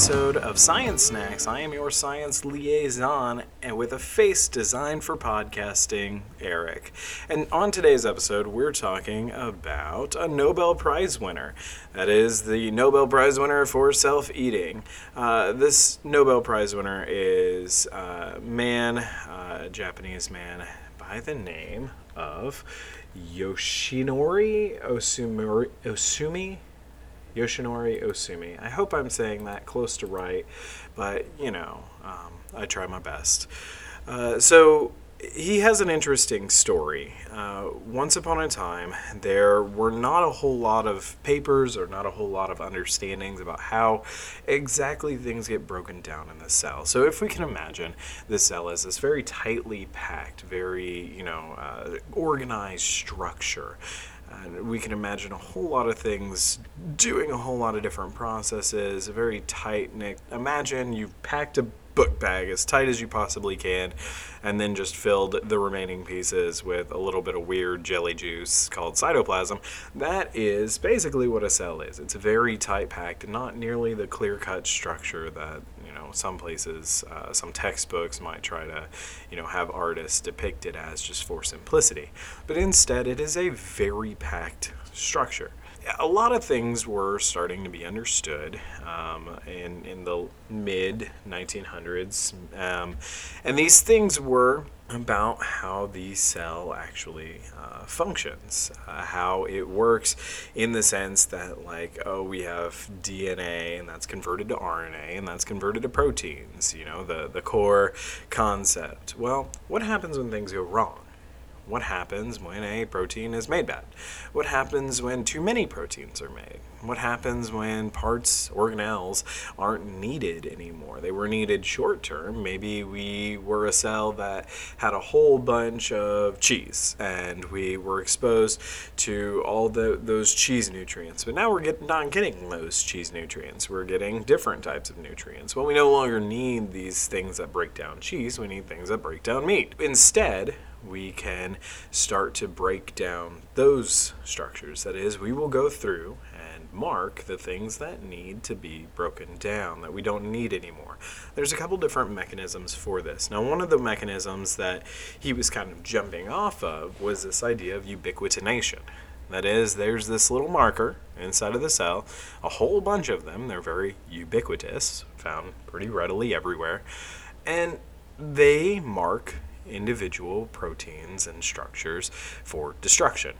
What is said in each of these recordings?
episode of Science Snacks. I am your science liaison and with a face designed for podcasting, Eric. And on today's episode, we're talking about a Nobel Prize winner. That is the Nobel Prize winner for self eating. Uh, this Nobel Prize winner is a man, a Japanese man by the name of Yoshinori Osumori, Ohsumi Yoshinori Ohsumi. I hope I'm saying that close to right, but you know, um, I try my best. Uh, so he has an interesting story. Uh, once upon a time, there were not a whole lot of papers or not a whole lot of understandings about how exactly things get broken down in the cell. So, if we can imagine the cell as this very tightly packed, very you know uh, organized structure. And we can imagine a whole lot of things doing a whole lot of different processes, a very tight knit. Imagine you've packed a book bag as tight as you possibly can, and then just filled the remaining pieces with a little bit of weird jelly juice called cytoplasm. That is basically what a cell is. It's very tight packed, not nearly the clear cut structure that you know some places, uh, some textbooks might try to, you know, have artists depict it as just for simplicity. But instead, it is a very packed structure a lot of things were starting to be understood um, in, in the mid 1900s. Um, and these things were about how the cell actually uh, functions, uh, how it works in the sense that, like, oh, we have DNA and that's converted to RNA and that's converted to proteins, you know, the, the core concept. Well, what happens when things go wrong? What happens when a protein is made bad? What happens when too many proteins are made? What happens when parts, organelles, aren't needed anymore? They were needed short term. Maybe we were a cell that had a whole bunch of cheese and we were exposed to all the, those cheese nutrients. But now we're get, not getting those cheese nutrients. We're getting different types of nutrients. Well, we no longer need these things that break down cheese, we need things that break down meat. Instead, we can start to break down those structures. That is, we will go through and mark the things that need to be broken down, that we don't need anymore. There's a couple different mechanisms for this. Now, one of the mechanisms that he was kind of jumping off of was this idea of ubiquitination. That is, there's this little marker inside of the cell, a whole bunch of them. They're very ubiquitous, found pretty readily everywhere. And they mark individual proteins and structures for destruction.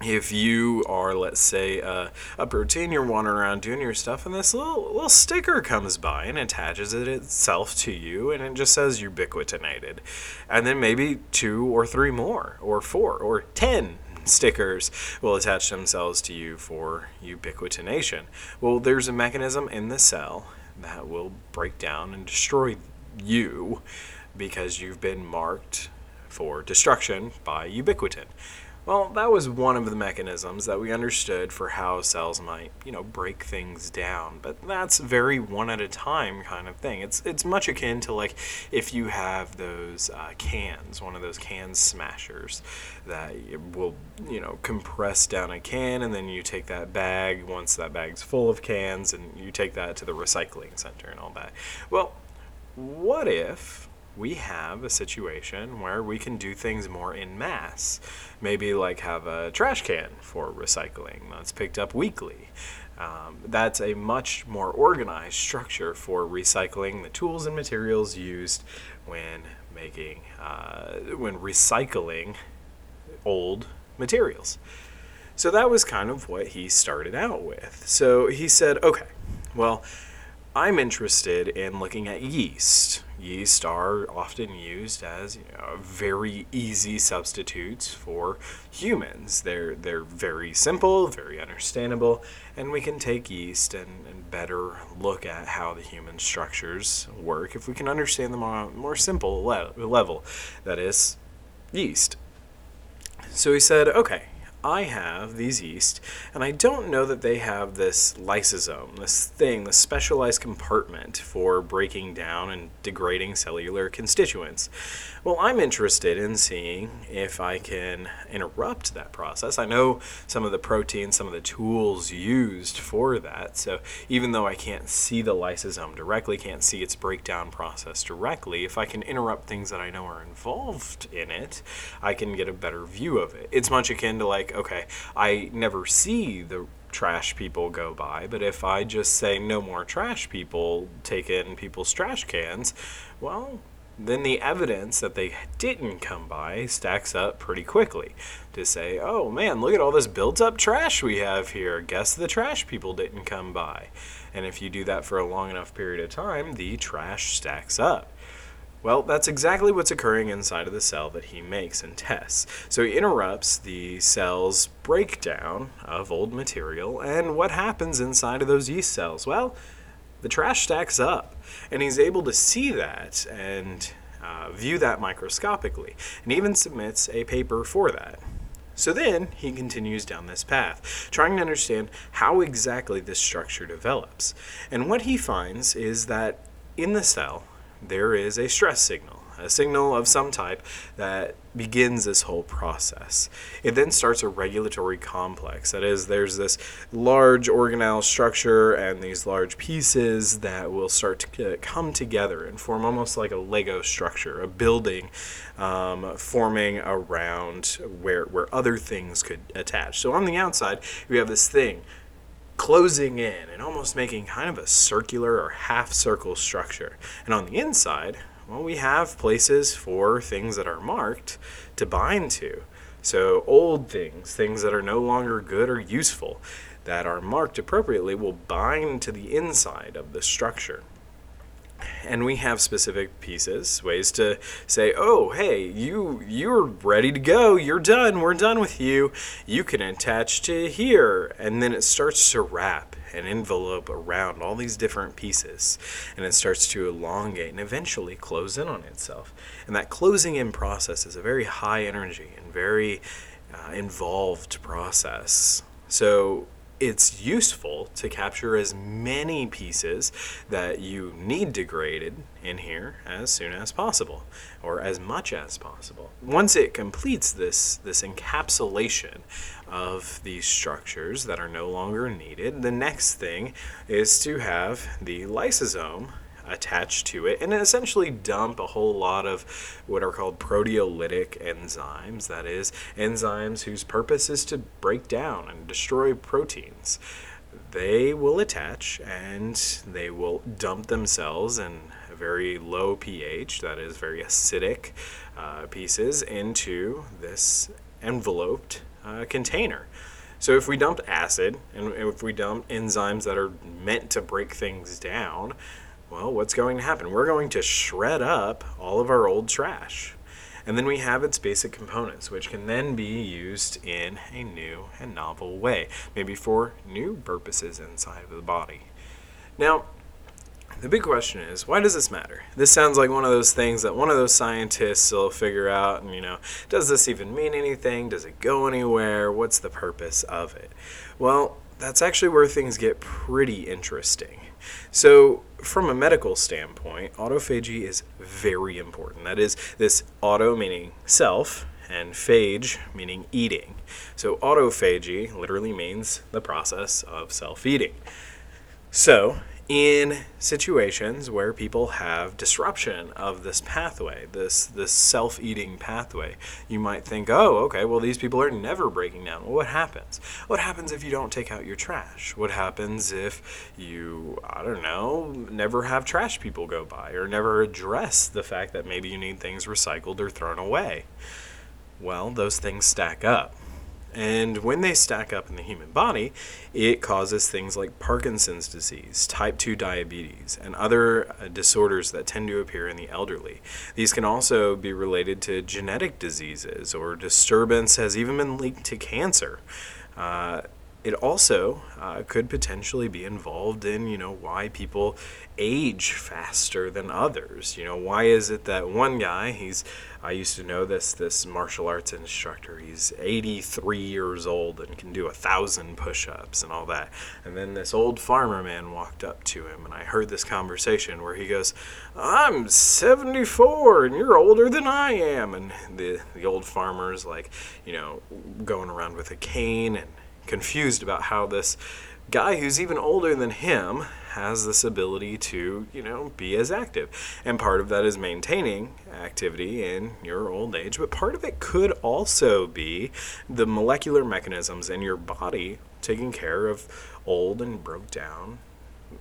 If you are, let's say, a protein, you're wandering around doing your stuff, and this little little sticker comes by and attaches it itself to you, and it just says ubiquitinated, and then maybe two or three more, or four, or ten stickers will attach themselves to you for ubiquitination. Well, there's a mechanism in the cell that will break down and destroy you because you've been marked for destruction by ubiquitin. Well, that was one of the mechanisms that we understood for how cells might, you know, break things down. But that's very one at a time kind of thing. It's it's much akin to like if you have those uh, cans, one of those can smashers that will, you know, compress down a can, and then you take that bag once that bag's full of cans, and you take that to the recycling center and all that. Well, what if we have a situation where we can do things more in mass. Maybe like have a trash can for recycling that's picked up weekly. Um, that's a much more organized structure for recycling the tools and materials used when making, uh, when recycling old materials. So that was kind of what he started out with. So he said, okay, well, I'm interested in looking at yeast yeast are often used as you know, very easy substitutes for humans. They're they're very simple, very understandable, and we can take yeast and, and better look at how the human structures work if we can understand them on a more simple le- level. That is, yeast. So he said, okay, I have these yeast, and I don't know that they have this lysosome, this thing, this specialized compartment for breaking down and degrading cellular constituents. Well, I'm interested in seeing if I can interrupt that process. I know some of the proteins, some of the tools used for that. So even though I can't see the lysosome directly, can't see its breakdown process directly, if I can interrupt things that I know are involved in it, I can get a better view of it. It's much akin to like, like, okay, I never see the trash people go by, but if I just say no more trash people take in people's trash cans, well, then the evidence that they didn't come by stacks up pretty quickly to say, oh man, look at all this built up trash we have here. Guess the trash people didn't come by. And if you do that for a long enough period of time, the trash stacks up. Well, that's exactly what's occurring inside of the cell that he makes and tests. So he interrupts the cell's breakdown of old material, and what happens inside of those yeast cells? Well, the trash stacks up, and he's able to see that and uh, view that microscopically, and even submits a paper for that. So then he continues down this path, trying to understand how exactly this structure develops. And what he finds is that in the cell, there is a stress signal, a signal of some type that begins this whole process. It then starts a regulatory complex. That is, there's this large organelle structure and these large pieces that will start to come together and form almost like a Lego structure, a building um, forming around where, where other things could attach. So on the outside, we have this thing closing in and almost making kind of a circular or half circle structure. And on the inside, well, we have places for things that are marked to bind to. So, old things, things that are no longer good or useful, that are marked appropriately, will bind to the inside of the structure and we have specific pieces ways to say oh hey you you're ready to go. You're done. We're done with you. You can attach to here. And then it starts to wrap an envelope around all these different pieces and it starts to elongate and eventually close in on itself. And that closing in process is a very high energy and very uh, involved process. So it's useful to capture as many pieces that you need degraded in here as soon as possible or as much as possible. Once it completes this this encapsulation of these structures that are no longer needed, the next thing is to have the lysosome attached to it and essentially dump a whole lot of what are called proteolytic enzymes. That is, enzymes whose purpose is to break down and destroy proteins. They will attach and they will dump themselves in a very low pH, that is, very acidic uh, pieces, into this enveloped uh, container. So if we dump acid and if we dump enzymes that are meant to break things down, well, what's going to happen? We're going to shred up all of our old trash. And then we have its basic components, which can then be used in a new and novel way, maybe for new purposes inside of the body. Now, the big question is, why does this matter? This sounds like one of those things that one of those scientists will figure out, and you know, does this even mean anything? Does it go anywhere? What's the purpose of it? Well, that's actually where things get pretty interesting. So, from a medical standpoint, autophagy is very important. That is, this auto meaning self, and phage meaning eating. So, autophagy literally means the process of self eating. So, in situations where people have disruption of this pathway, this this self-eating pathway, you might think, "Oh, okay, well these people are never breaking down." Well, what happens? What happens if you don't take out your trash? What happens if you, I don't know, never have trash people go by or never address the fact that maybe you need things recycled or thrown away? Well, those things stack up. And when they stack up in the human body, it causes things like Parkinson's disease, type 2 diabetes, and other uh, disorders that tend to appear in the elderly. These can also be related to genetic diseases, or disturbance has even been linked to cancer. Uh, it also uh, could potentially be involved in you know why people age faster than others. You know why is it that one guy he's i used to know this this martial arts instructor he's 83 years old and can do a thousand push-ups and all that. And then this old farmer man walked up to him and i heard this conversation where he goes i'm 74 and you're older than i am. And the, the old farmer's like you know going around with a cane and confused about how this guy who's even older than him has this ability to, you know, be as active. And part of that is maintaining activity in your old age, but part of it could also be the molecular mechanisms in your body taking care of old and broke down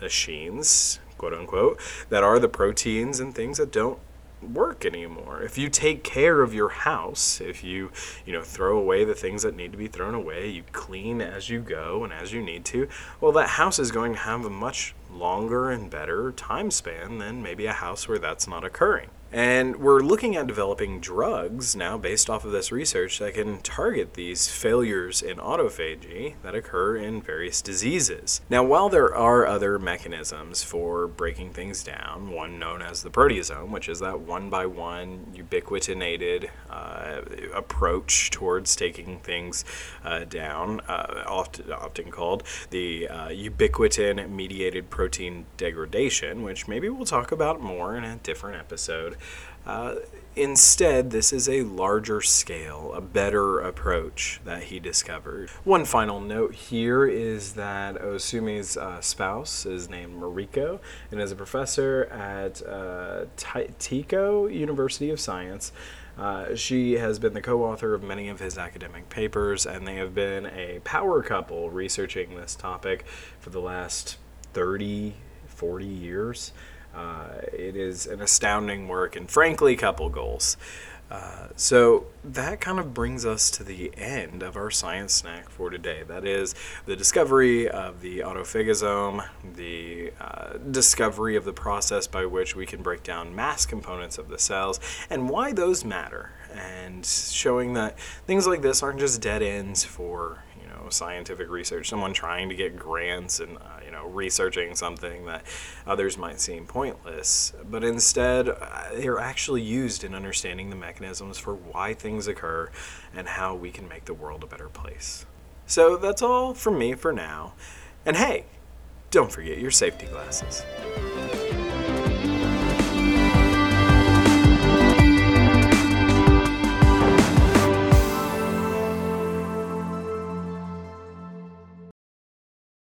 machines, quote unquote, that are the proteins and things that don't work anymore. If you take care of your house, if you, you know, throw away the things that need to be thrown away, you clean as you go and as you need to, well that house is going to have a much longer and better time span than maybe a house where that's not occurring. And we're looking at developing drugs now based off of this research that can target these failures in autophagy that occur in various diseases. Now, while there are other mechanisms for breaking things down, one known as the proteasome, which is that one by one ubiquitinated uh, approach towards taking things uh, down, uh, often, often called the uh, ubiquitin mediated protein degradation, which maybe we'll talk about more in a different episode. Uh, instead, this is a larger scale, a better approach that he discovered. One final note here is that Ohsumi's uh, spouse is named Mariko and is a professor at uh, Teikyo University of Science. Uh, she has been the co author of many of his academic papers, and they have been a power couple researching this topic for the last 30, 40 years. Uh, it is an astounding work and, frankly, a couple goals. Uh, so that kind of brings us to the end of our science snack for today. That is the discovery of the autophagosome, the uh, discovery of the process by which we can break down mass components of the cells, and why those matter, and showing that things like this aren't just dead ends for scientific research, someone trying to get grants and uh, you know researching something that others might seem pointless, but instead uh, they're actually used in understanding the mechanisms for why things occur and how we can make the world a better place. So that's all from me for now. And hey, don't forget your safety glasses.